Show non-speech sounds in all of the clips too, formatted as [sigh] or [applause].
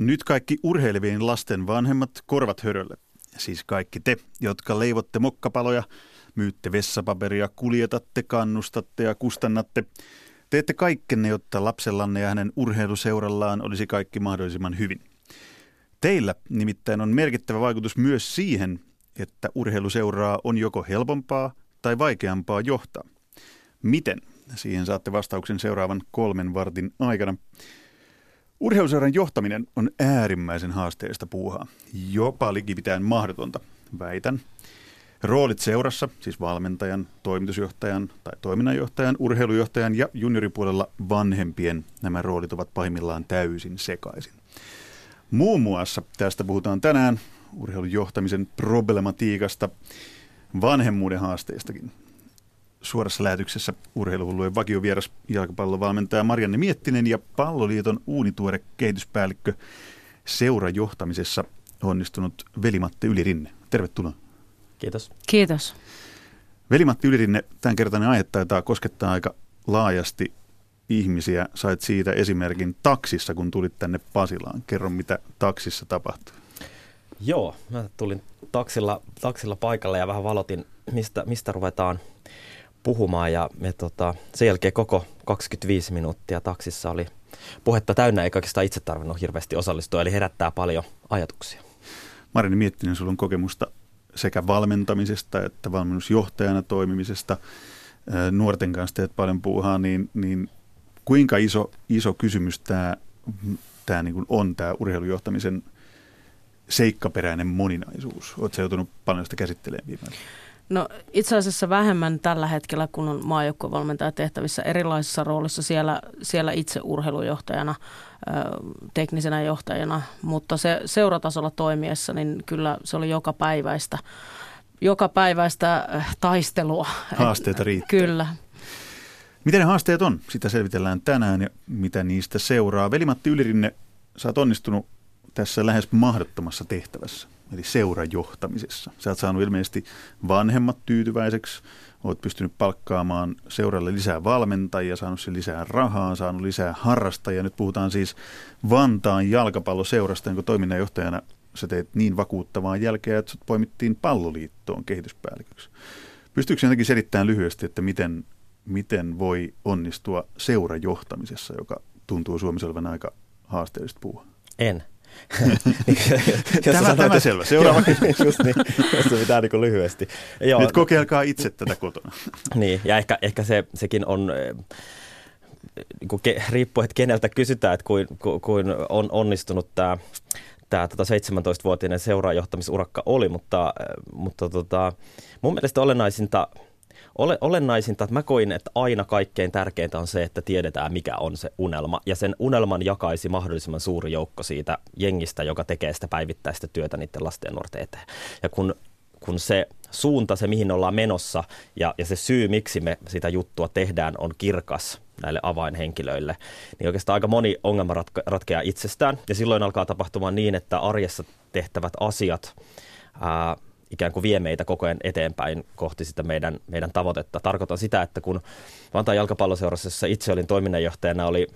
Nyt kaikki urheilevien lasten vanhemmat korvat hörölle. Siis kaikki te, jotka leivotte mokkapaloja, myytte vessapaperia, kuljetatte, kannustatte ja kustannatte. Teette kaikkenne, jotta lapsellanne ja hänen urheiluseurallaan olisi kaikki mahdollisimman hyvin. Teillä nimittäin on merkittävä vaikutus myös siihen, että urheiluseuraa on joko helpompaa tai vaikeampaa johtaa. Miten? Siihen saatte vastauksen seuraavan kolmen vartin aikana. Urheiluseuran johtaminen on äärimmäisen haasteellista puuhaa, jopa likipitäen mahdotonta, väitän. Roolit seurassa, siis valmentajan, toimitusjohtajan tai toiminnanjohtajan, urheilujohtajan ja junioripuolella vanhempien, nämä roolit ovat pahimmillaan täysin sekaisin. Muun muassa tästä puhutaan tänään urheilujohtamisen problematiikasta, vanhemmuuden haasteistakin. Suorassa lähetyksessä urheiluhullujen vakiovieras jalkapallovalmentaja Marianne Miettinen ja Palloliiton uunituore kehityspäällikkö seurajohtamisessa onnistunut Veli-Matti Ylirinne. Tervetuloa. Kiitos. Kiitos. Veli-Matti Ylirinne, tämänkertainen aihe taitaa koskettaa aika laajasti ihmisiä. Sait siitä esimerkin taksissa, kun tulit tänne Pasilaan. Kerro, mitä taksissa tapahtui. Joo, mä tulin taksilla, taksilla paikalle ja vähän valotin, mistä, mistä ruvetaan puhumaan. Ja me, tota, sen jälkeen koko 25 minuuttia taksissa oli puhetta täynnä, eikä oikeastaan itse tarvinnut hirveästi osallistua, eli herättää paljon ajatuksia. Marini Miettinen, sulla on kokemusta sekä valmentamisesta että valmennusjohtajana toimimisesta. Nuorten kanssa teet paljon puuhaa, niin, niin kuinka iso, iso kysymys tämä, tämä niin on tämä urheilujohtamisen seikkaperäinen moninaisuus? Oletko joutunut paljon sitä käsittelemään viimein? No itse asiassa vähemmän tällä hetkellä, kun on maajoukkuevalmentaja tehtävissä erilaisissa roolissa siellä, siellä itse urheilujohtajana, teknisenä johtajana, mutta se seuratasolla toimiessa, niin kyllä se oli joka päiväistä, joka päiväistä taistelua. [laughs] Haasteita riittää. Kyllä. Mitä ne haasteet on? Sitä selvitellään tänään ja mitä niistä seuraa. Velimatti Ylirinne, sä oot onnistunut tässä lähes mahdottomassa tehtävässä, eli seurajohtamisessa. Sä oot saanut ilmeisesti vanhemmat tyytyväiseksi, oot pystynyt palkkaamaan seuralle lisää valmentajia, saanut sen lisää rahaa, saanut lisää harrastajia. Nyt puhutaan siis Vantaan jalkapalloseurasta, jonka toiminnanjohtajana sä teet niin vakuuttavaa jälkeä, että sut poimittiin palloliittoon kehityspäälliköksi. Pystyykö jotenkin selittämään lyhyesti, että miten, miten voi onnistua seurajohtamisessa, joka tuntuu Suomessa olevan aika haasteellista puhua? En. [laughs] tämä, sanoit, tämä selvä. Seuraava [laughs] Just niin, jos pitää niin lyhyesti. Joo. Nyt kokeilkaa itse tätä kotona. niin, ja ehkä, ehkä se, sekin on eh, niin kuin ke, riippuu, että keneltä kysytään, että kuin, kuin on onnistunut tämä tämä tota 17-vuotinen seuraajohtamisurakka oli, mutta, eh, mutta tota, mun mielestä olennaisinta – ole, olennaisinta, että mä koin, että aina kaikkein tärkeintä on se, että tiedetään mikä on se unelma. Ja sen unelman jakaisi mahdollisimman suuri joukko siitä jengistä, joka tekee sitä päivittäistä työtä niiden lasten ja nuorten eteen. Ja kun, kun se suunta, se mihin ollaan menossa ja, ja se syy, miksi me sitä juttua tehdään, on kirkas näille avainhenkilöille, niin oikeastaan aika moni ongelma ratka- ratkeaa itsestään. Ja silloin alkaa tapahtumaan niin, että arjessa tehtävät asiat ää, ikään kuin vie meitä koko ajan eteenpäin kohti sitä meidän, meidän tavoitetta. Tarkoitan sitä, että kun Vantaan jalkapalloseurassa, jossa itse olin toiminnanjohtajana, oli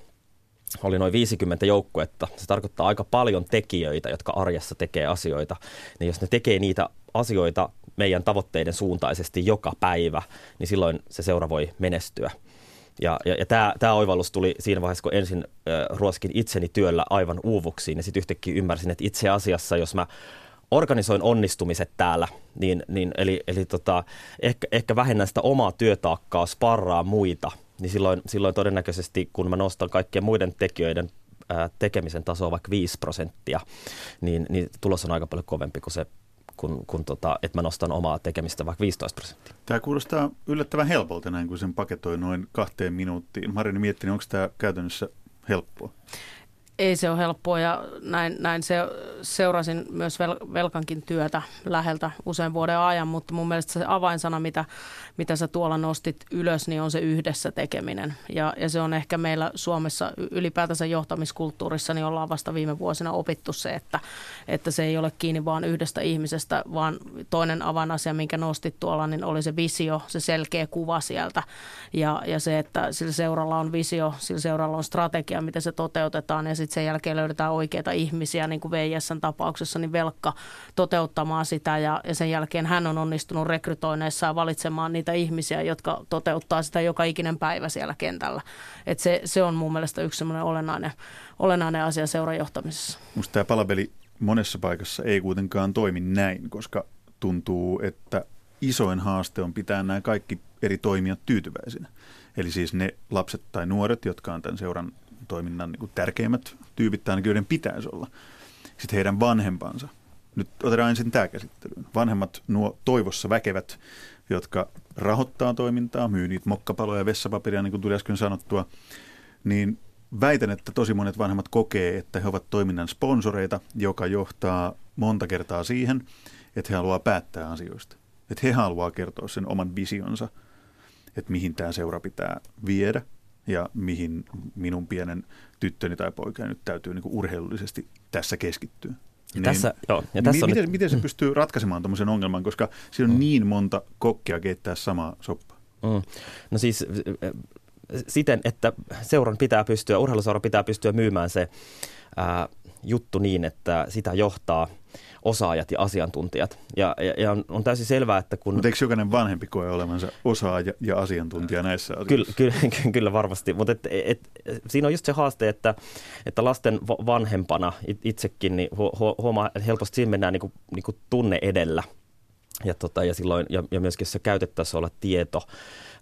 oli noin 50 joukkuetta. Se tarkoittaa aika paljon tekijöitä, jotka arjessa tekee asioita. Niin jos ne tekee niitä asioita meidän tavoitteiden suuntaisesti joka päivä, niin silloin se seura voi menestyä. Ja, ja, ja tämä, tämä oivallus tuli siinä vaiheessa, kun ensin äh, ruoskin itseni työllä aivan uuvuksiin ja sitten yhtäkkiä ymmärsin, että itse asiassa, jos mä organisoin onnistumiset täällä, niin, niin eli, eli tota, ehkä, ehkä vähennän sitä omaa työtaakkaa, sparraa muita, niin silloin, silloin todennäköisesti, kun mä nostan kaikkien muiden tekijöiden ää, tekemisen tasoa vaikka 5 prosenttia, niin, niin tulos on aika paljon kovempi kuin se kun, kun tota, että mä nostan omaa tekemistä vaikka 15 prosenttia. Tämä kuulostaa yllättävän helpolta näin, kun sen paketoi noin kahteen minuuttiin. Marini mietti, onko tämä käytännössä helppoa? Ei se ole helppoa ja näin, näin se, seurasin myös vel, Velkankin työtä läheltä usein vuoden ajan, mutta mun mielestä se avainsana, mitä, mitä sä tuolla nostit ylös, niin on se yhdessä tekeminen. Ja, ja se on ehkä meillä Suomessa ylipäätänsä johtamiskulttuurissa, niin ollaan vasta viime vuosina opittu se, että, että se ei ole kiinni vaan yhdestä ihmisestä, vaan toinen avainasia, minkä nostit tuolla, niin oli se visio, se selkeä kuva sieltä ja, ja se, että sillä seuralla on visio, sillä seuralla on strategia, miten se toteutetaan ja sitten sen jälkeen löydetään oikeita ihmisiä, niin kuin VISn tapauksessa, niin velkka toteuttamaan sitä ja, ja sen jälkeen hän on onnistunut rekrytoineessaan valitsemaan niitä ihmisiä, jotka toteuttaa sitä joka ikinen päivä siellä kentällä. Et se, se on mun mielestä yksi semmoinen olennainen, olennainen asia seurajohtamisessa. Musta tämä palapeli monessa paikassa ei kuitenkaan toimi näin, koska tuntuu, että isoin haaste on pitää nämä kaikki eri toimijat tyytyväisinä. Eli siis ne lapset tai nuoret, jotka on tämän seuran toiminnan niin tärkeimmät tyypit, ainakin joiden pitäisi olla. Sitten heidän vanhempansa. Nyt otetaan ensin tämä käsittelyyn. Vanhemmat, nuo toivossa väkevät, jotka rahoittaa toimintaa, myy niitä mokkapaloja ja vessapaperia, niin kuin tuli äsken sanottua, niin väitän, että tosi monet vanhemmat kokee, että he ovat toiminnan sponsoreita, joka johtaa monta kertaa siihen, että he haluaa päättää asioista. Että he haluaa kertoa sen oman visionsa, että mihin tämä seura pitää viedä ja mihin minun pienen tyttöni tai poikani nyt täytyy niin kuin urheilullisesti tässä keskittyä. Ja niin, tässä, joo, ja tässä mi- miten, nyt... miten se pystyy ratkaisemaan tämmöisen ongelman, koska siinä on mm. niin monta kokkia keittää samaa soppaa? Mm. No siis siten, että seuran pitää pystyä, urheiluseuran pitää pystyä myymään se ää, juttu niin, että sitä johtaa osaajat ja asiantuntijat. Ja, ja, ja on, on täysin selvää, että kun... Mutta eikö jokainen vanhempi koe olevansa osaaja ja asiantuntija näissä asioissa? Kyllä, kyllä, [laughs] kyllä varmasti, mutta et, et, et, siinä on just se haaste, että, että lasten vanhempana itsekin niin huomaa, että helposti siinä mennään niin kuin, niin kuin tunne edellä. Ja, tota, ja, silloin, ja, ja myöskin se käytettäisiin olla tieto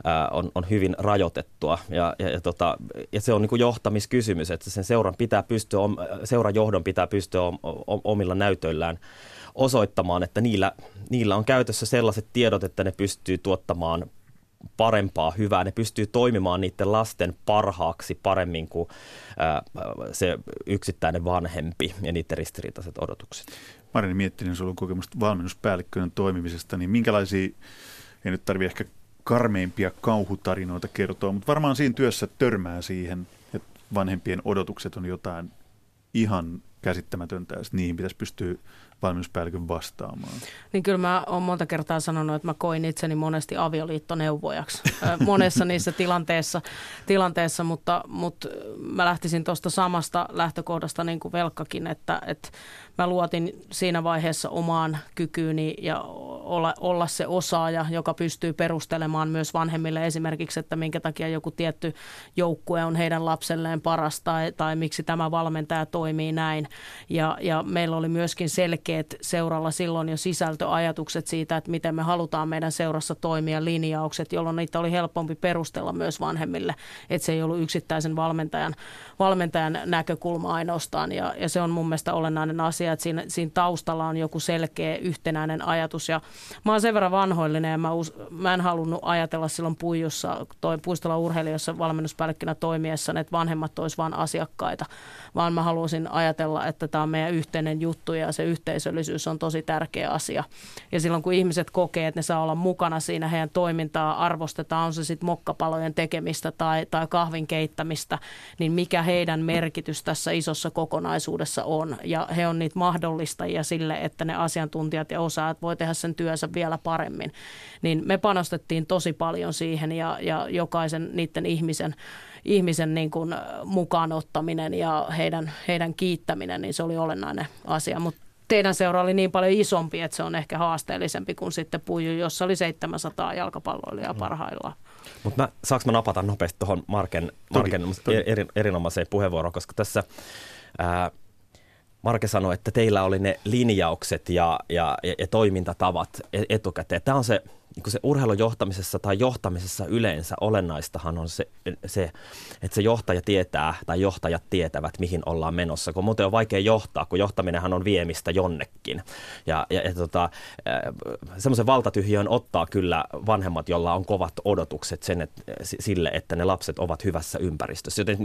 ää, on, on hyvin rajoitettua. Ja, ja, ja, tota, ja se on niin kuin johtamiskysymys, että sen seuran, pitää pystyä, seuran johdon pitää pystyä omilla näytöillään osoittamaan, että niillä, niillä on käytössä sellaiset tiedot, että ne pystyy tuottamaan parempaa, hyvää. Ne pystyy toimimaan niiden lasten parhaaksi paremmin kuin ää, se yksittäinen vanhempi ja niiden ristiriitaiset odotukset. Marini Miettinen, sinulla on kokemusta valmennuspäällikkönä toimimisesta, niin minkälaisia, ei nyt tarvitse ehkä karmeimpia kauhutarinoita kertoa, mutta varmaan siinä työssä törmää siihen, että vanhempien odotukset on jotain ihan käsittämätöntä ja niihin pitäisi pystyä valmennuspäällikön vastaamaan? Niin kyllä mä oon monta kertaa sanonut, että mä koin itseni monesti avioliittoneuvojaksi monessa niissä tilanteissa, tilanteessa mutta, mutta mä lähtisin tuosta samasta lähtökohdasta niin kuin Velkkakin, että, että mä luotin siinä vaiheessa omaan kykyyni ja olla, olla se osaaja, joka pystyy perustelemaan myös vanhemmille esimerkiksi, että minkä takia joku tietty joukkue on heidän lapselleen paras tai, tai miksi tämä valmentaja toimii näin. Ja, ja meillä oli myöskin selkeät seuralla silloin jo sisältöajatukset siitä, että miten me halutaan meidän seurassa toimia, linjaukset, jolloin niitä oli helpompi perustella myös vanhemmille, että se ei ollut yksittäisen valmentajan, valmentajan näkökulma ainoastaan. Ja, ja se on mun mielestä olennainen asia, että siinä, siinä taustalla on joku selkeä yhtenäinen ajatus. Ja mä oon sen verran vanhoillinen ja mä, us, mä en halunnut ajatella silloin Puijussa, toi, Puistolla urheilijoissa valmennuspäällikkönä toimiessa, että vanhemmat olisivat vain asiakkaita, vaan mä halusin ajatella, että tämä on meidän yhteinen juttu ja se yhteisöllisyys on tosi tärkeä asia. Ja silloin kun ihmiset kokee, että ne saa olla mukana siinä heidän toimintaa, arvostetaan, on se sitten mokkapalojen tekemistä tai, tai kahvin keittämistä, niin mikä heidän merkitys tässä isossa kokonaisuudessa on. Ja he on niitä mahdollistajia sille, että ne asiantuntijat ja osaajat voi tehdä sen työnsä vielä paremmin. Niin me panostettiin tosi paljon siihen ja, ja jokaisen niiden ihmisen ihmisen niin kuin mukaan ottaminen ja heidän, heidän kiittäminen, niin se oli olennainen asia. Mutta teidän seura oli niin paljon isompi, että se on ehkä haasteellisempi kuin sitten Puju, jossa oli 700 jalkapalloilijaa mm. parhaillaan. Mutta saanko mä napata nopeasti tuohon Marken, Marken eri, erinomaiseen puheenvuoroon, koska tässä ää, Marke sanoi, että teillä oli ne linjaukset ja, ja, ja toimintatavat e-, etukäteen. Tämä on se niin se urheilujohtamisessa tai johtamisessa yleensä olennaistahan on se, se, että se johtaja tietää tai johtajat tietävät, mihin ollaan menossa, kun muuten on vaikea johtaa, kun johtaminenhan on viemistä jonnekin. Ja, ja, ja tota, semmoisen valtatyhjön ottaa kyllä vanhemmat, joilla on kovat odotukset sen, että, sille, että ne lapset ovat hyvässä ympäristössä. Joten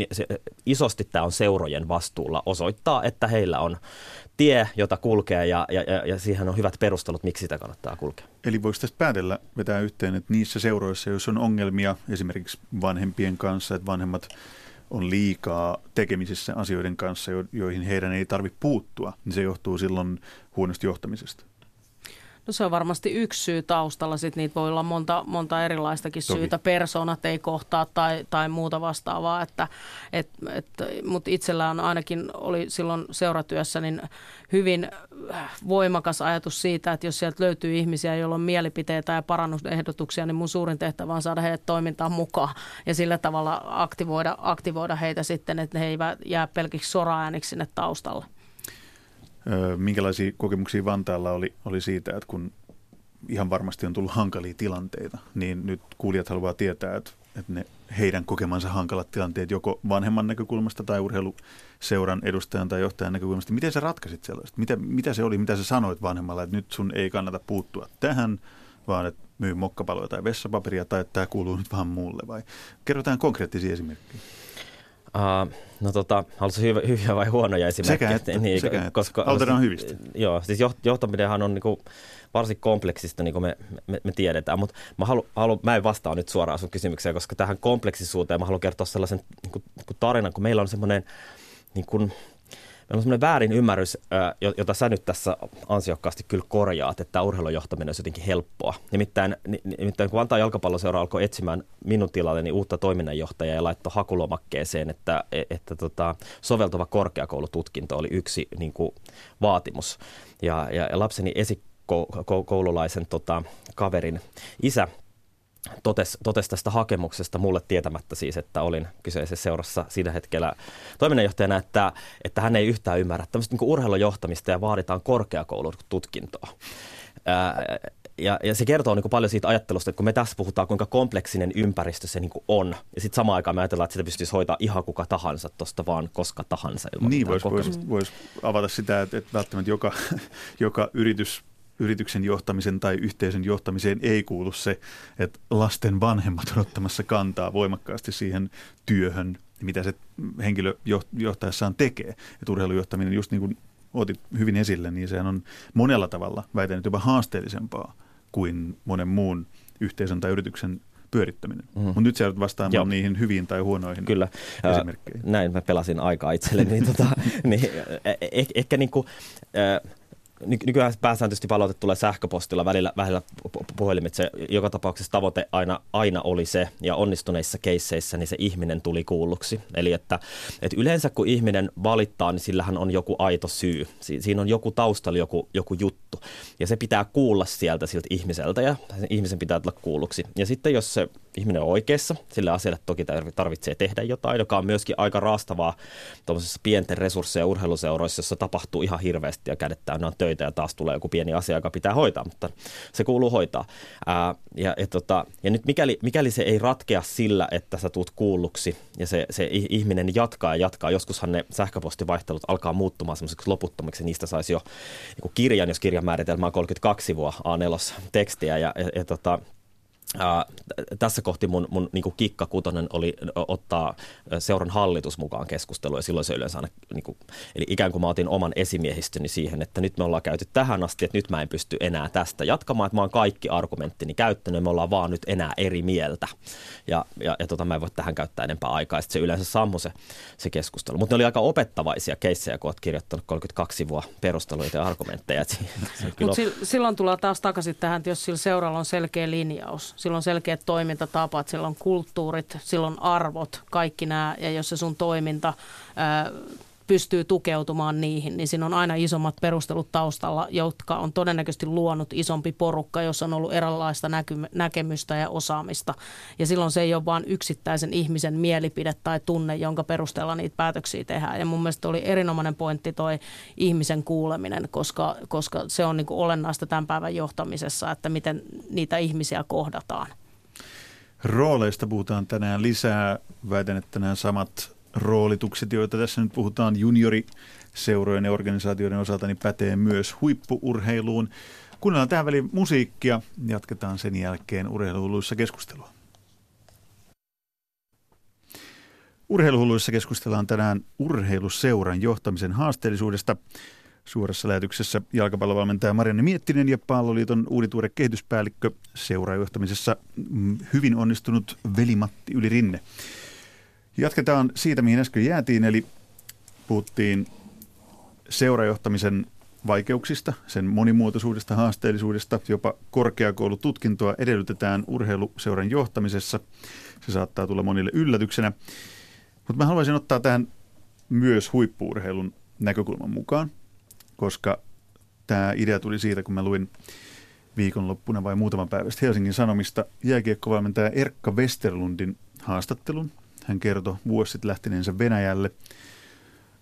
isosti tämä on seurojen vastuulla osoittaa, että heillä on tie, jota kulkee ja, ja, ja, ja siihen on hyvät perustelut, miksi sitä kannattaa kulkea. Eli voiko tästä päätellä vetää yhteen, että niissä seuroissa, jos on ongelmia esimerkiksi vanhempien kanssa, että vanhemmat on liikaa tekemisissä asioiden kanssa, joihin heidän ei tarvitse puuttua, niin se johtuu silloin huonosta johtamisesta? No se on varmasti yksi syy taustalla. Sitten niitä voi olla monta, monta erilaistakin Toki. syytä. Persoonat ei kohtaa tai, tai muuta vastaavaa. Että, et, et, Mutta itsellään ainakin oli silloin seuratyössä niin hyvin voimakas ajatus siitä, että jos sieltä löytyy ihmisiä, joilla on mielipiteitä ja parannusehdotuksia, niin mun suurin tehtävä on saada heidät toimintaan mukaan ja sillä tavalla aktivoida, aktivoida heitä sitten, että he eivät jää pelkiksi soraääniksi sinne taustalle. Minkälaisia kokemuksia Vantaalla oli, oli siitä, että kun ihan varmasti on tullut hankalia tilanteita, niin nyt kuulijat haluaa tietää, että, että ne heidän kokemansa hankalat tilanteet joko vanhemman näkökulmasta tai urheiluseuran edustajan tai johtajan näkökulmasta. Miten sä ratkaisit sellaista? Mitä, mitä se oli, mitä sä sanoit vanhemmalla, että nyt sun ei kannata puuttua tähän, vaan että myy mokkapaloja tai vessapaperia tai että tämä kuuluu nyt vaan muulle vai? Kerrotaan konkreettisia esimerkkejä. Uh, no tota, haluaisin hyvä, hyviä vai huonoja esimerkkejä? Sekä että, niin, sekä koska, Aloitetaan hyvistä. Joo, siis johtaminenhan on niinku varsin kompleksista, niin kuin me, me, me tiedetään, mutta mä, halu, halu, mä en vastaa nyt suoraan sun kysymykseen, koska tähän kompleksisuuteen mä haluan kertoa sellaisen niin kuin, niin kuin tarinan, kun meillä on semmoinen niin kuin, Meillä on semmoinen väärin ymmärrys, jota sä nyt tässä ansiokkaasti kyllä korjaat, että urheilujohtaminen olisi jotenkin helppoa. Nimittäin, nimittäin kun Vantaan jalkapalloseura alkoi etsimään minun niin uutta toiminnanjohtajaa ja laittoi hakulomakkeeseen, että, että, että tota, soveltuva korkeakoulututkinto oli yksi niin kuin, vaatimus. Ja, ja, ja lapseni esikoululaisen tota, kaverin isä totesi totes tästä hakemuksesta mulle tietämättä siis, että olin kyseisessä seurassa siinä hetkellä toiminnanjohtajana, että, että hän ei yhtään ymmärrä tämmöistä niin urheilujohtamista ja vaaditaan korkeakoulututkintoa. Ää, ja, ja se kertoo niin kuin paljon siitä ajattelusta, että kun me tässä puhutaan, kuinka kompleksinen ympäristö se niin kuin on, ja sitten samaan aikaan me ajatellaan, että sitä pystyisi hoitaa ihan kuka tahansa tuosta vaan koska tahansa. Niin, voisi vois, vois avata sitä, että, että välttämättä joka, [laughs] joka yritys yrityksen johtamisen tai yhteisön johtamiseen ei kuulu se, että lasten vanhemmat on ottamassa kantaa voimakkaasti siihen työhön, mitä se henkilö johtaessaan tekee. Että urheilujohtaminen, just niin kuin otit hyvin esille, niin sehän on monella tavalla, väitän, jopa haasteellisempaa kuin monen muun yhteisön tai yrityksen pyörittäminen. Mm. Mutta nyt sä vastaamaan Joo. niihin hyviin tai huonoihin Kyllä. esimerkkeihin. näin mä pelasin aikaa itselleni. niin, [laughs] tota, niin, eh, ehkä niin kuin, äh, nykyään pääsääntöisesti palaute tulee sähköpostilla välillä, välillä puhelimitse. Joka tapauksessa tavoite aina, aina oli se, ja onnistuneissa keisseissä niin se ihminen tuli kuulluksi. Eli että, että yleensä kun ihminen valittaa, niin sillähän on joku aito syy. Si- siinä on joku taustalla joku, joku juttu. Ja se pitää kuulla sieltä siltä ihmiseltä, ja ihmisen pitää tulla kuulluksi. Ja sitten jos se ihminen on oikeassa, sille asialle toki tarvitsee tehdä jotain, joka on myöskin aika raastavaa tuollaisessa pienten resursseja urheiluseuroissa, jossa tapahtuu ihan hirveästi ja kädet täynnä on töitä ja taas tulee joku pieni asia, joka pitää hoitaa, mutta se kuuluu hoitaa. Ää, ja, ja, tota, ja nyt mikäli, mikäli se ei ratkea sillä, että sä tuut kuulluksi ja se, se ihminen jatkaa ja jatkaa, joskushan ne sähköpostivaihtelut alkaa muuttumaan semmoiseksi loputtomiksi, niistä saisi jo niin kirjan, jos kirjan määritelmä on 32 sivua A4 tekstiä ja, ja, ja tota, Ää, tässä kohti mun, mun niin kikka kutonen oli ottaa seuran hallitus mukaan keskusteluun ja silloin se yleensä aina, niin kuin, eli ikään kuin mä otin oman esimiehistöni siihen, että nyt me ollaan käyty tähän asti, että nyt mä en pysty enää tästä jatkamaan, että mä oon kaikki argumenttini käyttänyt ja me ollaan vaan nyt enää eri mieltä ja, ja, ja tota, mä en voi tähän käyttää enempää aikaa, sitten se yleensä sammu se, se keskustelu, mutta ne oli aika opettavaisia keissejä, kun oot kirjoittanut 32 sivua perusteluita ja argumentteja. [laughs] Mutta silloin tullaan taas takaisin tähän, että jos sillä seuralla on selkeä linjaus, silloin selkeät toimintatapat, silloin kulttuurit, silloin arvot, kaikki nämä, ja jos se sun toiminta ää, pystyy tukeutumaan niihin, niin siinä on aina isommat perustelut taustalla, jotka on todennäköisesti luonut isompi porukka, jossa on ollut erilaista näky- näkemystä ja osaamista. Ja silloin se ei ole vain yksittäisen ihmisen mielipide tai tunne, jonka perusteella niitä päätöksiä tehdään. Ja mun mielestä oli erinomainen pointti toi ihmisen kuuleminen, koska, koska se on niin olennaista tämän päivän johtamisessa, että miten niitä ihmisiä kohdataan. Rooleista puhutaan tänään lisää. Väitän, että nämä samat roolitukset, joita tässä nyt puhutaan junioriseurojen ja organisaatioiden osalta, niin pätee myös huippuurheiluun. Kuunnellaan tähän väliin musiikkia. Jatketaan sen jälkeen urheiluhulluissa keskustelua. Urheiluhulluissa keskustellaan tänään urheiluseuran johtamisen haasteellisuudesta. Suorassa lähetyksessä jalkapallovalmentaja Marianne Miettinen ja Palloliiton uudituore kehityspäällikkö seurajohtamisessa mm, hyvin onnistunut Veli-Matti Yli Rinne. Jatketaan siitä, mihin äsken jäätiin, eli puhuttiin seurajohtamisen vaikeuksista, sen monimuotoisuudesta, haasteellisuudesta, jopa korkeakoulututkintoa edellytetään urheiluseuran johtamisessa. Se saattaa tulla monille yllätyksenä. Mutta mä haluaisin ottaa tähän myös huippuurheilun näkökulman mukaan, koska tämä idea tuli siitä, kun mä luin viikonloppuna vai muutaman päivän Helsingin Sanomista jääkiekkovalmentaja Erkka Westerlundin haastattelun. Hän kertoi vuosi sitten lähteneensä Venäjälle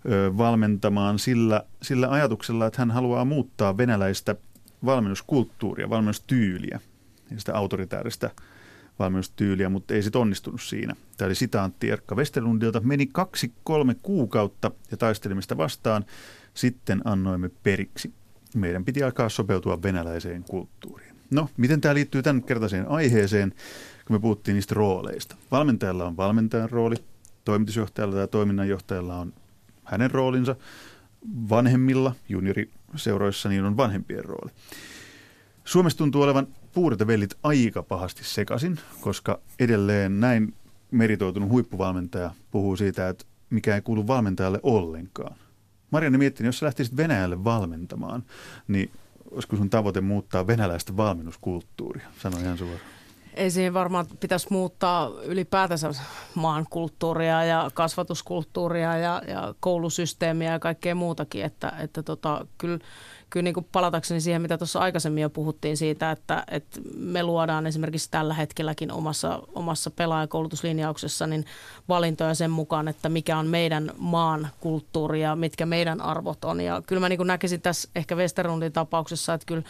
ö, valmentamaan sillä, sillä ajatuksella, että hän haluaa muuttaa venäläistä valmennuskulttuuria, valmennustyyliä, sitä autoritääristä valmennustyyliä, mutta ei sitten onnistunut siinä. Tämä oli sitaantti Erkka Westerlundilta. Meni kaksi-kolme kuukautta ja taistelimista vastaan. Sitten annoimme periksi. Meidän piti alkaa sopeutua venäläiseen kulttuuriin. No, miten tämä liittyy tämän kertaiseen aiheeseen, kun me puhuttiin niistä rooleista. Valmentajalla on valmentajan rooli, toimitusjohtajalla tai toiminnanjohtajalla on hänen roolinsa. Vanhemmilla junioriseuroissa niin on vanhempien rooli. Suomessa tuntuu olevan puuritavellit aika pahasti sekaisin, koska edelleen näin meritoitunut huippuvalmentaja puhuu siitä, että mikä ei kuulu valmentajalle ollenkaan. Marianne miettii, jos sä lähtisit Venäjälle valmentamaan, niin olisiko sun tavoite muuttaa venäläistä valmennuskulttuuria? Sano ihan suoraan. Ei siihen varmaan pitäisi muuttaa ylipäätänsä maan kulttuuria ja kasvatuskulttuuria ja, ja koulusysteemiä ja kaikkea muutakin. Että, että tota, kyllä kyllä niin kuin palatakseni siihen, mitä tuossa aikaisemmin jo puhuttiin siitä, että, että me luodaan esimerkiksi tällä hetkelläkin omassa, omassa pelaajakoulutuslinjauksessa niin valintoja sen mukaan, että mikä on meidän maan kulttuuri ja mitkä meidän arvot on. Ja kyllä mä niin kuin näkisin tässä ehkä Westerlundin tapauksessa, että kyllä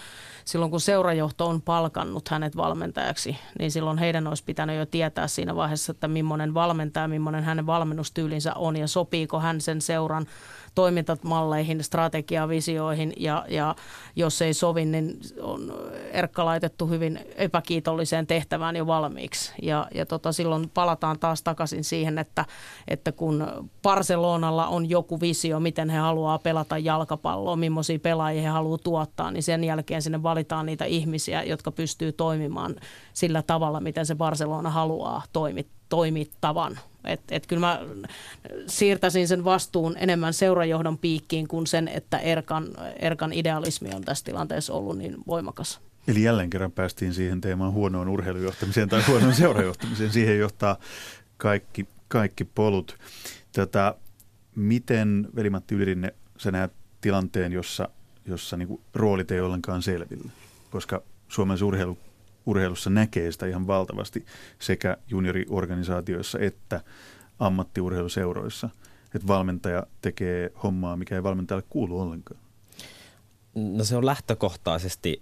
silloin kun seurajohto on palkannut hänet valmentajaksi, niin silloin heidän olisi pitänyt jo tietää siinä vaiheessa, että millainen valmentaja, millainen hänen valmennustyylinsä on ja sopiiko hän sen seuran toimintamalleihin, strategiavisioihin ja, ja jos ei sovi, niin on Erkka laitettu hyvin epäkiitolliseen tehtävään jo valmiiksi. Ja, ja tota, silloin palataan taas takaisin siihen, että, että kun Barcelonalla on joku visio, miten he haluaa pelata jalkapalloa, millaisia pelaajia he haluaa tuottaa, niin sen jälkeen sinne valitaan niitä ihmisiä, jotka pystyy toimimaan sillä tavalla, miten se Barcelona haluaa toimia toimittavan. Et, et kyllä mä siirtäisin sen vastuun enemmän seurajohdon piikkiin kuin sen, että Erkan, Erkan idealismi on tässä tilanteessa ollut niin voimakas. Eli jälleen kerran päästiin siihen teemaan huonoon urheilujohtamiseen tai huonoon [laughs] seurajohtamiseen. Siihen johtaa kaikki, kaikki polut. Tätä, miten, Veli-Matti Ylirinne, sä näet tilanteen, jossa, jossa niin roolit ei ollenkaan selvillä? Koska Suomen urheilu urheilussa näkee sitä ihan valtavasti sekä junioriorganisaatioissa että ammattiurheiluseuroissa, että valmentaja tekee hommaa, mikä ei valmentajalle kuulu ollenkaan. No se on lähtökohtaisesti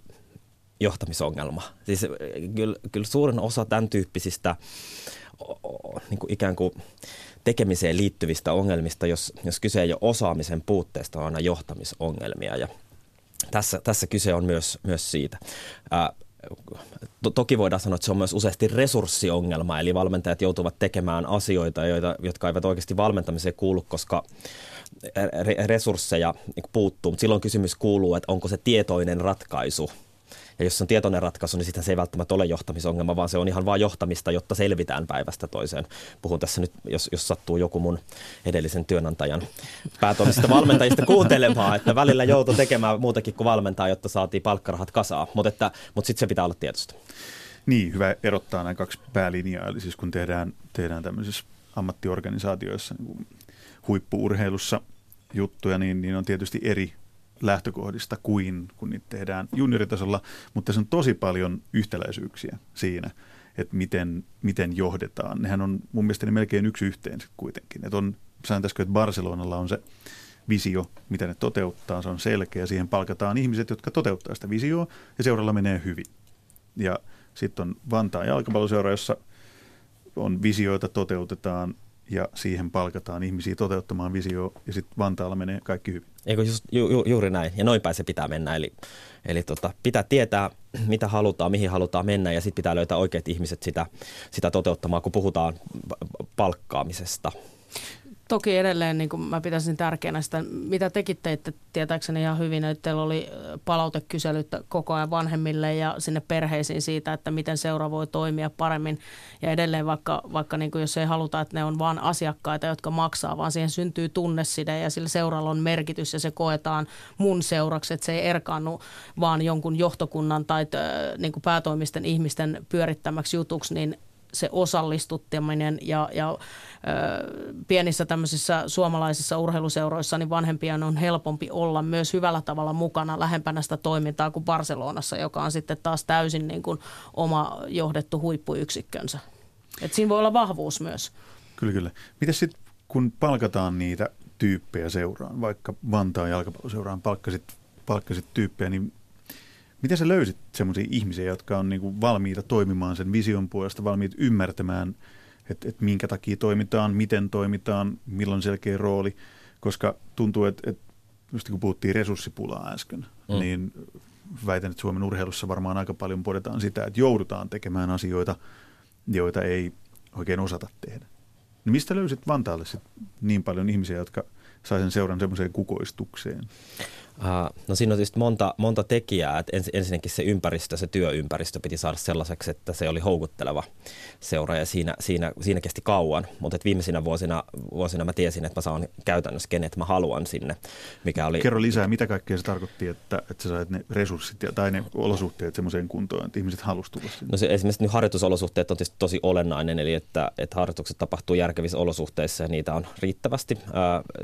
johtamisongelma. Siis kyllä, kyllä suurin osa tämän tyyppisistä niin kuin ikään kuin tekemiseen liittyvistä ongelmista, jos, jos kyse ei ole osaamisen puutteesta, on aina johtamisongelmia. Ja tässä, tässä kyse on myös, myös siitä. Ää, to, toki voidaan sanoa, että se on myös useasti resurssiongelma, eli valmentajat joutuvat tekemään asioita, joita, jotka eivät oikeasti valmentamiseen kuulu, koska resursseja niin puuttuu. Mutta silloin kysymys kuuluu, että onko se tietoinen ratkaisu – ja jos on tietoinen ratkaisu, niin sitä se ei välttämättä ole johtamisongelma, vaan se on ihan vain johtamista, jotta selvitään päivästä toiseen. Puhun tässä nyt, jos, jos sattuu joku mun edellisen työnantajan päätoimisesta valmentajista kuuntelemaan, että välillä joutui tekemään muutakin kuin valmentaa, jotta saatiin palkkarahat kasaa. Mutta, mutta sitten se pitää olla tietoista. Niin, hyvä erottaa nämä kaksi päälinjaa. Eli siis kun tehdään, tehdään tämmöisissä ammattiorganisaatioissa, niin huippuurheilussa juttuja, niin, niin on tietysti eri lähtökohdista kuin kun niitä tehdään junioritasolla, mutta se on tosi paljon yhtäläisyyksiä siinä, että miten, miten johdetaan. Nehän on mun mielestä melkein yksi yhteen kuitenkin. Että on, sanotaanko, että Barcelonalla on se visio, mitä ne toteuttaa, se on selkeä. Siihen palkataan ihmiset, jotka toteuttaa sitä visioa ja seuralla menee hyvin. Ja sitten on Vantaan jalkapalloseura, jossa on visioita toteutetaan ja siihen palkataan ihmisiä toteuttamaan visio ja sitten Vantaalla menee kaikki hyvin. Eikö just, ju, ju, juuri näin, ja noin päin se pitää mennä. Eli, eli tota, pitää tietää, mitä halutaan, mihin halutaan mennä, ja sitten pitää löytää oikeat ihmiset sitä, sitä toteuttamaan, kun puhutaan palkkaamisesta. Toki edelleen niin kuin mä pitäisin tärkeänä sitä, mitä tekin teitte tietääkseni ihan hyvin, että teillä oli palautekyselyt koko ajan vanhemmille ja sinne perheisiin siitä, että miten seura voi toimia paremmin. Ja edelleen vaikka, vaikka niin kuin jos ei haluta, että ne on vain asiakkaita, jotka maksaa, vaan siihen syntyy tunneside ja sillä seuralla on merkitys ja se koetaan mun seuraksi, että se ei erkaannu vaan jonkun johtokunnan tai niin kuin päätoimisten ihmisten pyörittämäksi jutuksi, niin se osallistuttaminen ja, ja ö, pienissä tämmöisissä suomalaisissa urheiluseuroissa niin vanhempien on helpompi olla myös hyvällä tavalla mukana lähempänä sitä toimintaa kuin Barcelonassa, joka on sitten taas täysin niin kuin oma johdettu huippuyksikkönsä. Et siinä voi olla vahvuus myös. Kyllä, kyllä. Miten sitten, kun palkataan niitä tyyppejä seuraan, vaikka Vantaan jalkapalloseuraan palkkasit, palkkasit tyyppejä, niin Miten sä löysit semmoisia ihmisiä, jotka on niinku valmiita toimimaan sen vision puolesta, valmiit ymmärtämään, että et minkä takia toimitaan, miten toimitaan, milloin selkeä rooli, koska tuntuu, että et, just kun puhuttiin resurssipulaa äsken, mm. niin väitän, että Suomen urheilussa varmaan aika paljon podetaan sitä, että joudutaan tekemään asioita, joita ei oikein osata tehdä. Niin mistä löysit Vantaalle sit niin paljon ihmisiä, jotka sai sen seuran semmoiseen kukoistukseen? Uh, no siinä on tietysti monta, monta tekijää. Et ens, ensinnäkin se ympäristö, se työympäristö piti saada sellaiseksi, että se oli houkutteleva seura ja siinä, siinä, siinä kesti kauan. Mutta viimeisinä vuosina, vuosina mä tiesin, että mä saan käytännössä kenet mä haluan sinne. Mikä oli... Kerro lisää, mitä kaikkea se tarkoitti, että, että sä sait ne resurssit ja, tai ne olosuhteet semmoiseen kuntoon, että ihmiset halusivat tulla sinne? No se, esimerkiksi nyt harjoitusolosuhteet on tietysti tosi olennainen, eli että, että harjoitukset tapahtuu järkevissä olosuhteissa ja niitä on riittävästi.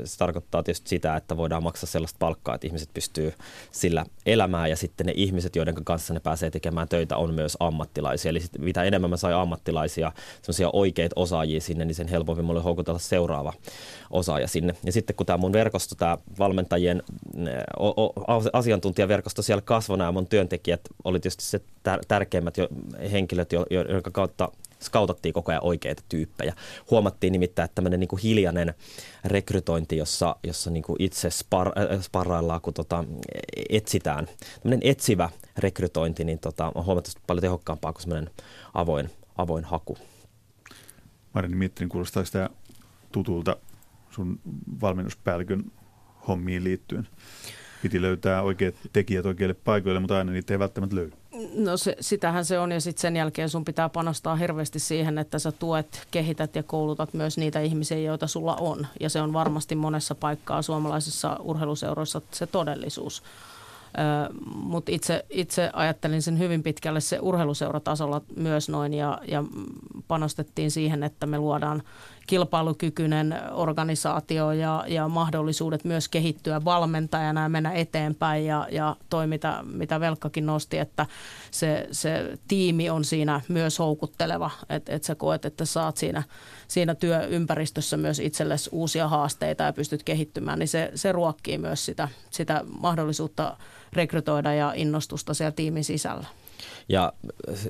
Se tarkoittaa tietysti sitä, että voidaan maksaa sellaista palkkaa, että ihmiset pystyy sillä elämään ja sitten ne ihmiset, joiden kanssa ne pääsee tekemään töitä, on myös ammattilaisia. Eli sit mitä enemmän mä sain ammattilaisia, sellaisia oikeita osaajia sinne, niin sen helpompi mulle houkutella seuraava osaaja sinne. Ja sitten kun tämä mun verkosto, tämä valmentajien o- o- asiantuntijaverkosto siellä kasvoi, nämä mun työntekijät oli tietysti se tär- tärkeimmät jo, henkilöt, joiden kautta skautattiin koko ajan oikeita tyyppejä. Huomattiin nimittäin, että tämmöinen niin hiljainen rekrytointi, jossa, jossa niin kuin itse spar, äh, sparraillaan, kun tota, etsitään. Tämmöinen etsivä rekrytointi niin tota, on huomattavasti paljon tehokkaampaa kuin semmoinen avoin, avoin haku. Marini Mittrin, kuulostaa sitä tutulta sun valmennuspäällikön hommiin liittyen? Piti löytää oikeat tekijät oikeille paikoille, mutta aina niitä ei välttämättä löydy. No se, sitähän se on ja sitten sen jälkeen sun pitää panostaa hirveästi siihen, että sä tuet, kehität ja koulutat myös niitä ihmisiä, joita sulla on. Ja se on varmasti monessa paikkaa suomalaisissa urheiluseuroissa se todellisuus. Mutta itse, itse ajattelin sen hyvin pitkälle se urheiluseuratasolla myös noin ja, ja panostettiin siihen, että me luodaan kilpailukykyinen organisaatio ja, ja mahdollisuudet myös kehittyä valmentajana ja mennä eteenpäin ja, ja toi, mitä, mitä Velkkakin nosti, että se, se tiimi on siinä myös houkutteleva, että et sä koet, että saat siinä, siinä työympäristössä myös itsellesi uusia haasteita ja pystyt kehittymään, niin se, se ruokkii myös sitä, sitä mahdollisuutta rekrytoida ja innostusta siellä tiimin sisällä. Ja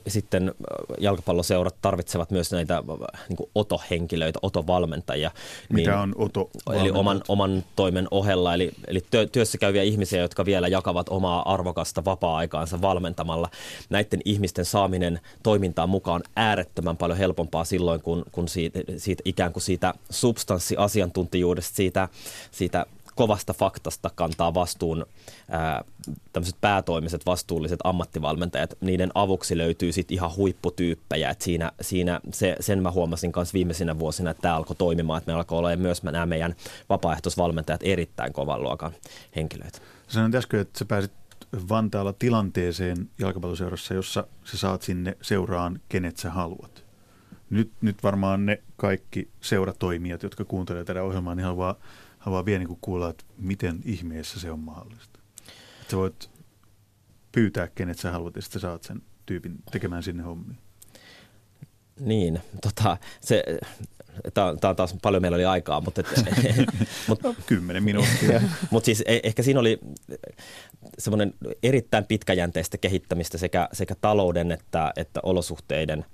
sitten jalkapalloseurat tarvitsevat myös näitä niin kuin otohenkilöitä, otovalmentajia. Mitä niin, on oto Eli oman, oman toimen ohella, eli, eli työ, työssä käyviä ihmisiä, jotka vielä jakavat omaa arvokasta vapaa-aikaansa valmentamalla. Näiden ihmisten saaminen toimintaan mukaan äärettömän paljon helpompaa silloin, kun, kun siitä, siitä ikään kuin siitä substanssiasiantuntijuudesta, siitä, siitä kovasta faktasta kantaa vastuun tämmöiset päätoimiset vastuulliset ammattivalmentajat. Niiden avuksi löytyy sitten ihan huipputyyppejä. Et siinä, siinä se, sen mä huomasin myös viimeisinä vuosina, että tämä alkoi toimimaan. Että me alkoi olla myös nämä meidän vapaaehtoisvalmentajat erittäin kovan luokan henkilöitä. Sanoin äsken, että sä pääsit Vantaalla tilanteeseen jalkapalloseurassa, jossa sä saat sinne seuraan, kenet sä haluat. Nyt, nyt varmaan ne kaikki seuratoimijat, jotka kuuntelevat tätä ohjelmaa, niin haluaa haluaa vielä niin kuulla, että miten ihmeessä se on mahdollista. Että sä voit pyytää, kenet sä haluat, ja sitten saat sen tyypin tekemään sinne hommia. Niin, tota, se, Tämä on taas paljon meillä oli aikaa, mutta... Et, [laughs] mut, no, Kymmenen minuuttia. [laughs] mutta siis e, ehkä siinä oli semmoinen erittäin pitkäjänteistä kehittämistä sekä, sekä talouden että, että olosuhteiden,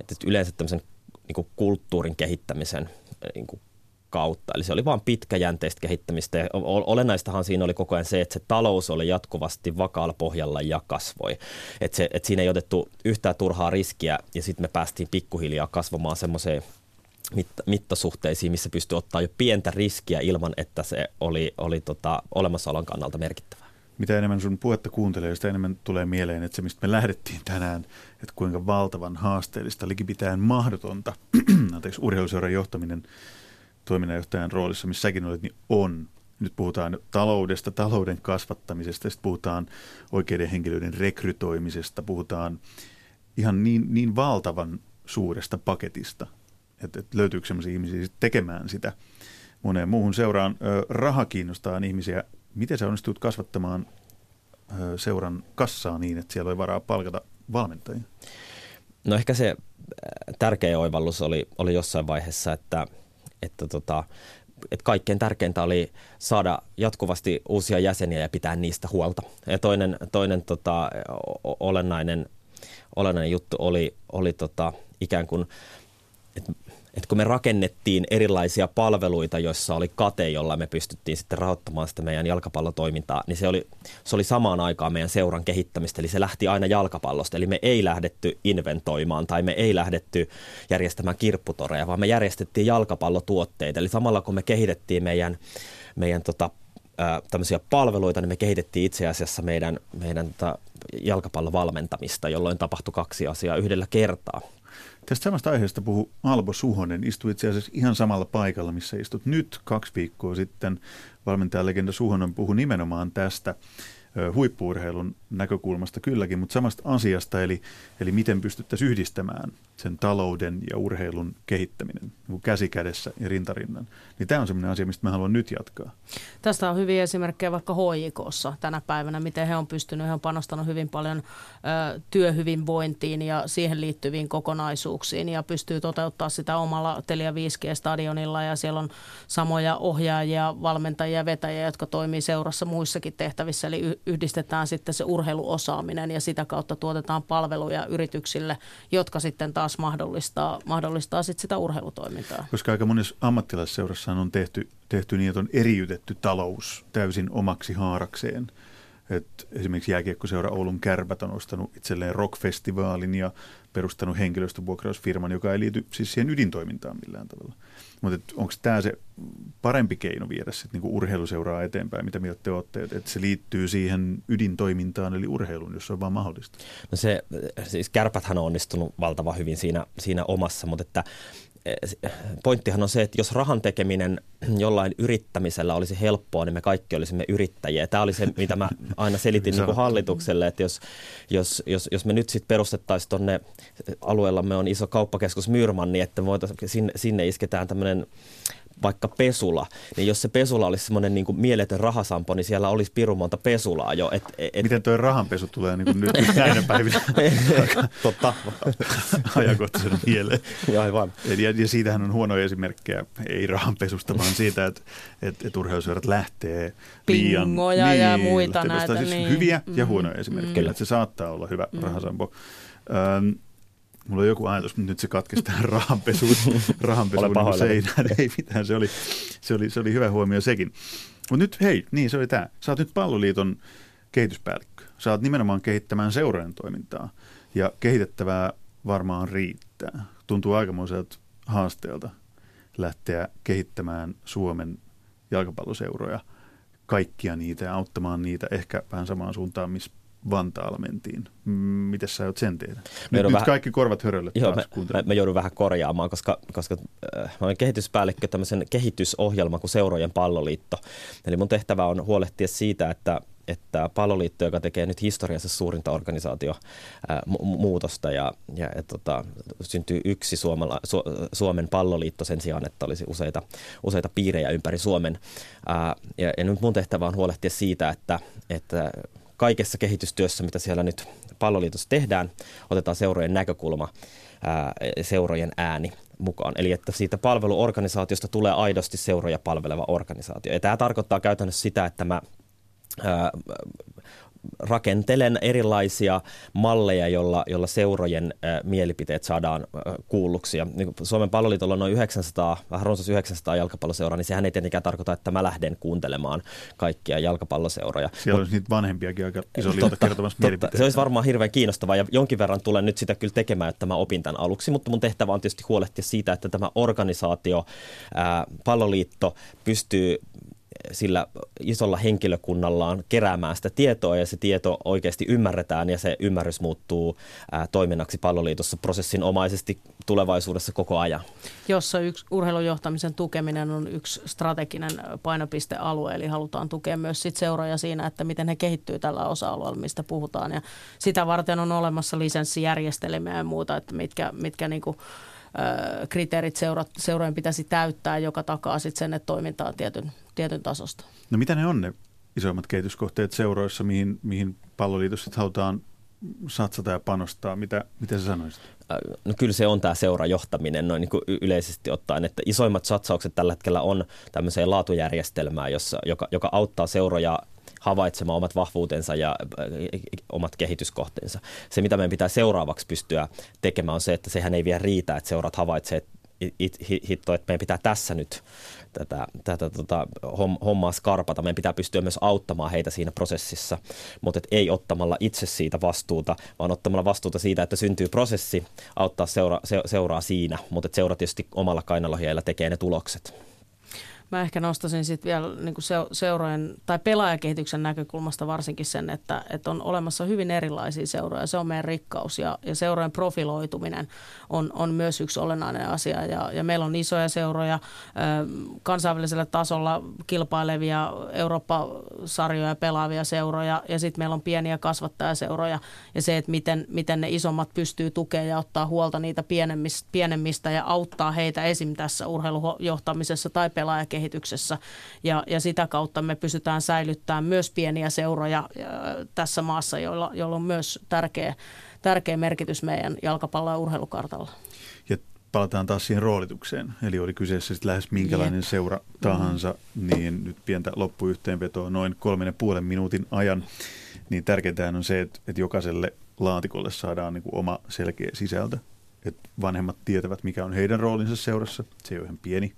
että yleensä tämmöisen niin kulttuurin kehittämisen niin kuin kautta. Eli se oli vain pitkäjänteistä kehittämistä ja olennaistahan siinä oli koko ajan se, että se talous oli jatkuvasti vakaalla pohjalla ja kasvoi. Että, se, että siinä ei otettu yhtään turhaa riskiä ja sitten me päästiin pikkuhiljaa kasvamaan semmoiseen mittasuhteisiin, missä pystyy ottaa jo pientä riskiä ilman, että se oli, oli tota, olemassaolon kannalta merkittävää. Mitä enemmän sun puhetta kuuntelee, sitä enemmän tulee mieleen, että se mistä me lähdettiin tänään, että kuinka valtavan haasteellista, likipitäen mahdotonta, [clears throat] anteeksi, urheiluseuran johtaminen toiminnanjohtajan roolissa, missä säkin olet, niin on. Nyt puhutaan taloudesta, talouden kasvattamisesta, sitten puhutaan oikeiden henkilöiden rekrytoimisesta, puhutaan ihan niin, niin valtavan suuresta paketista, että, että löytyykö sellaisia ihmisiä tekemään sitä moneen muuhun seuraan. Raha kiinnostaa ihmisiä. Miten sä onnistut kasvattamaan seuran kassaa niin, että siellä oli varaa palkata valmentajia? No ehkä se tärkeä oivallus oli, oli jossain vaiheessa, että, että tota, että kaikkein tärkeintä oli saada jatkuvasti uusia jäseniä ja pitää niistä huolta. Ja toinen, toinen tota, olennainen, olennainen juttu oli, oli tota, ikään kuin, että että kun me rakennettiin erilaisia palveluita, joissa oli kate, jolla me pystyttiin sitten rahoittamaan sitä meidän jalkapallotoimintaa, niin se oli, se oli samaan aikaan meidän seuran kehittämistä, eli se lähti aina jalkapallosta. Eli me ei lähdetty inventoimaan tai me ei lähdetty järjestämään kirpputoreja, vaan me järjestettiin jalkapallotuotteita. Eli samalla kun me kehitettiin meidän, meidän tota, tämmöisiä palveluita, niin me kehitettiin itse asiassa meidän, meidän tota jalkapallovalmentamista, jolloin tapahtui kaksi asiaa yhdellä kertaa. Tästä samasta aiheesta puhui Albo Suhonen. Istui itse asiassa ihan samalla paikalla, missä istut nyt kaksi viikkoa sitten. Valmentajalegenda Suhonen puhui nimenomaan tästä huippuurheilun näkökulmasta kylläkin, mutta samasta asiasta, eli, eli miten pystyttäisiin yhdistämään sen talouden ja urheilun kehittäminen niin käsi kädessä ja rintarinnan. Niin tämä on sellainen asia, mistä mä haluan nyt jatkaa. Tästä on hyviä esimerkkejä vaikka HJKssa tänä päivänä, miten he on pystynyt, he on panostanut hyvin paljon ö, työhyvinvointiin ja siihen liittyviin kokonaisuuksiin ja pystyy toteuttaa sitä omalla Telia 5G-stadionilla ja siellä on samoja ohjaajia, valmentajia, vetäjiä, jotka toimii seurassa muissakin tehtävissä, eli yhdistetään sitten se urheiluosaaminen ja sitä kautta tuotetaan palveluja yrityksille, jotka sitten taas mahdollistaa, mahdollistaa sitten sitä urheilutoimintaa. Koska aika monessa ammattilaisseurassa on tehty, tehty niin, että on eriytetty talous täysin omaksi haarakseen. Et esimerkiksi jääkiekkoseura Oulun Kärpät on ostanut itselleen rockfestivaalin ja perustanut henkilöstövuokrausfirman, joka ei liity siis siihen ydintoimintaan millään tavalla. Mutta onko tämä se parempi keino viedä sit niinku urheiluseuraa eteenpäin, mitä mieltä te olette, että se liittyy siihen ydintoimintaan eli urheiluun, jos se on vaan mahdollista? No se, siis kärpäthän on onnistunut valtavan hyvin siinä, siinä omassa, mutta että pointtihan on se, että jos rahan tekeminen jollain yrittämisellä olisi helppoa, niin me kaikki olisimme yrittäjiä. Tämä oli se, mitä mä aina selitin niin kuin hallitukselle, että jos, jos, jos, jos me nyt sitten perustettaisiin tuonne alueellamme on iso kauppakeskus Myrmanni, että me sinne, sinne isketään tämmöinen vaikka pesula, niin jos se pesula olisi semmoinen niin mieletön rahasampo, niin siellä olisi pirun monta pesulaa jo. Et, et... Miten tuo rahanpesu tulee niin nyt [laughs] näinä päivinä? [laughs] Totta. [laughs] Ajankohtaisen mieleen. Ja, aivan. Ja, ja siitähän on huonoja esimerkkejä, ei rahanpesusta, vaan siitä, että et, et urheiluseurat lähtee liian... Pingoja niin, ja muita näitä. Siis niin. hyviä ja huonoja esimerkkejä, mm. että se saattaa olla hyvä mm. rahasampo. Öm, Mulla on joku ajatus, mutta nyt se katkesi tähän rahanpesuun, [laughs] rahanpesuun niin seinään. Ei mitään, se oli, se oli, se oli hyvä huomio sekin. Mutta nyt hei, niin se oli tämä. Sä oot nyt palloliiton kehityspäällikkö. Sä oot nimenomaan kehittämään seurojen toimintaa. Ja kehitettävää varmaan riittää. Tuntuu aikamoiselta haasteelta lähteä kehittämään Suomen jalkapalloseuroja, kaikkia niitä ja auttamaan niitä ehkä vähän samaan suuntaan, missä Vantaalla mentiin. Miten sä oot sen tehdä? Nyt, nyt vähän, kaikki korvat hörölle joo, mä, mä, mä, joudun vähän korjaamaan, koska, koska äh, mä olen kehityspäällikkö tämmöisen kehitysohjelman kuin Seurojen palloliitto. Eli mun tehtävä on huolehtia siitä, että että palloliitto, joka tekee nyt historiansa suurinta organisaatiomuutosta äh, ja, ja et, tota, syntyy yksi Suomala, Su, Suomen palloliitto sen sijaan, että olisi useita, useita piirejä ympäri Suomen. Ää, äh, ja, ja nyt mun tehtävä on huolehtia siitä, että, että kaikessa kehitystyössä, mitä siellä nyt palloliitossa tehdään, otetaan seurojen näkökulma, seurojen ääni mukaan. Eli että siitä palveluorganisaatiosta tulee aidosti seuroja palveleva organisaatio. Ja tämä tarkoittaa käytännössä sitä, että mä ää, rakentelen erilaisia malleja, jolla, jolla seurojen mielipiteet saadaan kuulluksi. Ja, niin Suomen palloliitolla on noin 900, vähän runsas 900 jalkapalloseuraa, niin sehän ei tietenkään tarkoita, että mä lähden kuuntelemaan kaikkia jalkapalloseuroja. Siellä Mut, olisi niitä vanhempiakin aika iso liitto kertomassa mielipiteitä. Se olisi varmaan hirveän kiinnostavaa ja jonkin verran tulen nyt sitä kyllä tekemään, että mä opin tämän aluksi, mutta mun tehtävä on tietysti huolehtia siitä, että tämä organisaatio, ää, palloliitto pystyy sillä isolla henkilökunnallaan keräämään sitä tietoa ja se tieto oikeasti ymmärretään ja se ymmärrys muuttuu toiminnaksi palloliitossa prosessinomaisesti tulevaisuudessa koko ajan. Jossa yksi urheilujohtamisen tukeminen on yksi strateginen painopistealue, eli halutaan tukea myös sit seuroja siinä, että miten he kehittyy tällä osa-alueella, mistä puhutaan. Ja sitä varten on olemassa lisenssijärjestelmiä ja muuta, että mitkä, mitkä niin kuin kriteerit seurat, seurojen pitäisi täyttää, joka takaa sitten sen, että toiminta on tietyn, tietyn tasosta. No mitä ne on ne isoimmat kehityskohteet seuroissa, mihin, mihin palloliitossa halutaan satsata ja panostaa? Mitä, mitä sä sanoisit? No kyllä se on tämä seurajohtaminen noin niin kuin yleisesti ottaen, että isoimmat satsaukset tällä hetkellä on tämmöiseen laatujärjestelmään, jossa, joka, joka auttaa seuroja havaitsemaan omat vahvuutensa ja äh, omat kehityskohteensa. Se, mitä meidän pitää seuraavaksi pystyä tekemään, on se, että sehän ei vielä riitä, että seurat havaitsee, että hitto, että meidän pitää tässä nyt tätä, tätä tota, hommaa skarpata. Meidän pitää pystyä myös auttamaan heitä siinä prosessissa, mutta et ei ottamalla itse siitä vastuuta, vaan ottamalla vastuuta siitä, että syntyy prosessi, auttaa seura, se, seuraa siinä, mutta seura tietysti omalla kainalohiellä tekee ne tulokset. Mä ehkä nostaisin sitten vielä niin kuin seurojen tai pelaajakehityksen näkökulmasta varsinkin sen, että, että on olemassa hyvin erilaisia seuroja. Se on meidän rikkaus ja, ja seurojen profiloituminen on, on myös yksi olennainen asia. Ja, ja meillä on isoja seuroja, kansainvälisellä tasolla kilpailevia Eurooppa-sarjoja pelaavia seuroja ja sitten meillä on pieniä kasvattajaseuroja ja se, että miten, miten ne isommat pystyy tukemaan ja ottaa huolta niitä pienemmistä, pienemmistä ja auttaa heitä esim. tässä urheilujohtamisessa tai pelaajakehityksessä kehityksessä ja, ja sitä kautta me pystytään säilyttämään myös pieniä seuroja tässä maassa, joilla, joilla on myös tärkeä, tärkeä merkitys meidän jalkapallo- ja urheilukartalla. Ja palataan taas siihen roolitukseen. Eli oli kyseessä sitten lähes minkälainen Jep. seura tahansa, mm-hmm. niin nyt pientä loppuyhteenvetoa noin kolmen ja puolen minuutin ajan. Niin tärkeintä on se, että, että jokaiselle laatikolle saadaan niin kuin oma selkeä sisältö. Että vanhemmat tietävät, mikä on heidän roolinsa seurassa. Se ei ole ihan pieni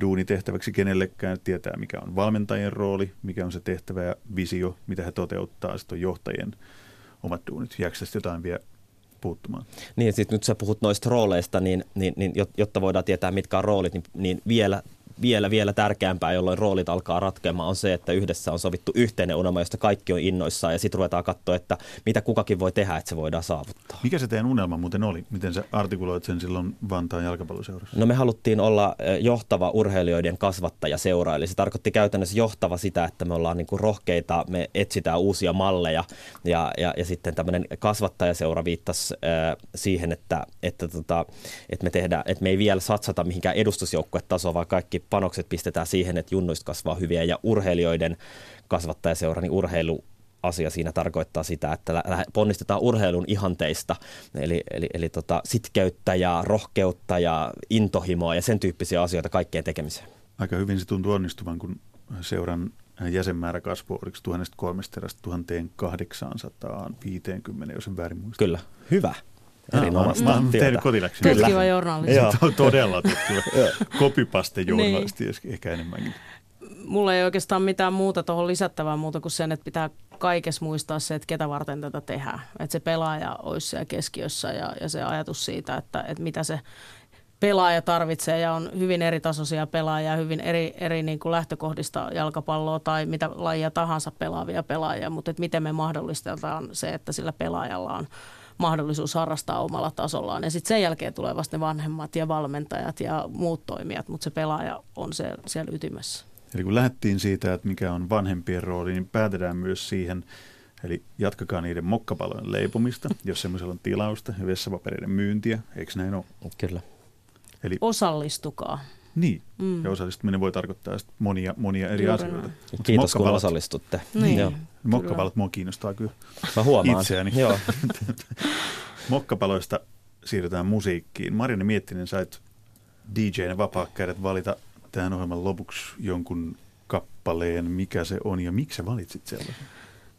duunitehtäväksi kenellekään, tietää mikä on valmentajien rooli, mikä on se tehtävä ja visio, mitä he toteuttaa, sitten on johtajien omat duunit. Jääkö jotain vielä puuttumaan? Niin, sitten nyt sä puhut noista rooleista, niin, niin, niin jotta voidaan tietää mitkä on roolit, niin, niin vielä vielä, vielä tärkeämpää, jolloin roolit alkaa ratkeamaan, on se, että yhdessä on sovittu yhteinen unelma, josta kaikki on innoissaan ja sitten ruvetaan katsoa, että mitä kukakin voi tehdä, että se voidaan saavuttaa. Mikä se teidän unelma muuten oli? Miten sä artikuloit sen silloin Vantaan jalkapalloseurassa? No me haluttiin olla johtava urheilijoiden kasvattajaseura, eli se tarkoitti käytännössä johtava sitä, että me ollaan niin kuin rohkeita, me etsitään uusia malleja ja, ja, ja sitten tämmöinen kasvattajaseura viittasi äh, siihen, että, että, tota, että, me tehdään, että me ei vielä satsata mihinkään edustusjoukkuetasoon, vaan kaikki panokset pistetään siihen, että junnuista kasvaa hyviä ja urheilijoiden kasvattajaseura, niin urheilu asia siinä tarkoittaa sitä, että ponnistetaan urheilun ihanteista, eli, eli, eli tota, sitkeyttä ja rohkeutta ja intohimoa ja sen tyyppisiä asioita kaikkeen tekemiseen. Aika hyvin se tuntuu onnistuvan, kun seuran jäsenmäärä kasvoi, oliko 1300 1850, jos en väärin muista. Kyllä, hyvä. Erinomaista mä, mä tehnyt kotiläksiä. Tutkiva journalisti. Todella tutkiva. Kopipaste journalisti niin. ehkä enemmänkin. Mulla ei oikeastaan mitään muuta tuohon lisättävää muuta kuin sen, että pitää kaikessa muistaa se, että ketä varten tätä tehdään. Että se pelaaja olisi siellä keskiössä ja, ja se ajatus siitä, että, että mitä se pelaaja tarvitsee ja on hyvin eri tasoisia pelaajia, hyvin eri, eri niin kuin lähtökohdista jalkapalloa tai mitä lajia tahansa pelaavia pelaajia, mutta että miten me mahdollistetaan se, että sillä pelaajalla on mahdollisuus harrastaa omalla tasollaan. Ja sitten sen jälkeen tulee vasta ne vanhemmat ja valmentajat ja muut toimijat, mutta se pelaaja on se, siellä ytimessä. Eli kun lähdettiin siitä, että mikä on vanhempien rooli, niin päätetään myös siihen, eli jatkakaa niiden mokkapalojen leipomista, [laughs] jos semmoisella on tilausta ja vessapapereiden myyntiä, eikö näin ole? Kyllä. Eli, Osallistukaa. Niin, mm. ja osallistuminen voi tarkoittaa monia, monia eri Juuri asioita. Mutta Kiitos kun osallistutte. Niin, Joo. Mokkapalot mua kiinnostaa kyllä Mä huomaan. itseäni. Joo. [laughs] Mokkapaloista siirrytään musiikkiin. Marianne Miettinen, sait DJnä vapaa valita tähän ohjelman lopuksi jonkun kappaleen, mikä se on ja miksi sä valitsit sellaisen?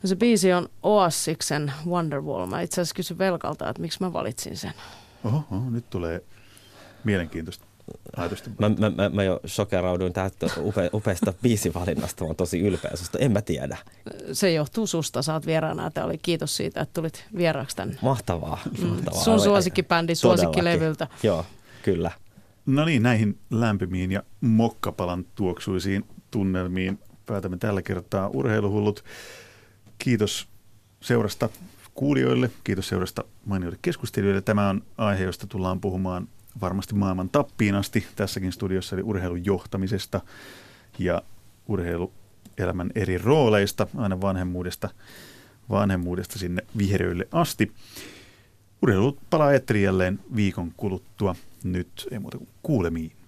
No se biisi on Oassiksen Wonderwall. Mä itse asiassa kysyn Velkalta, että miksi mä valitsin sen. Oho, oho nyt tulee mielenkiintoista Mä, mä, mä, mä jo shokerauduin tästä upe, upeasta biisivalinnasta, mä oon tosi ylpeä susta. En mä tiedä. Se johtuu susta, sä oot vieraana. Että oli kiitos siitä, että tulit vieraaksi tänne. Mahtavaa. mahtavaa. Sun suosikkibändi, suosikkilevyltä. Joo, kyllä. No niin, näihin lämpimiin ja mokkapalan tuoksuisiin tunnelmiin päätämme tällä kertaa urheiluhullut. Kiitos seurasta kuulijoille, kiitos seurasta mainioille keskustelijoille. Tämä on aihe, josta tullaan puhumaan varmasti maailman tappiin asti tässäkin studiossa, eli urheilun johtamisesta ja urheiluelämän eri rooleista, aina vanhemmuudesta, vanhemmuudesta sinne vihreille asti. Urheilu palaa jälleen viikon kuluttua. Nyt ei muuta kuin kuulemiin.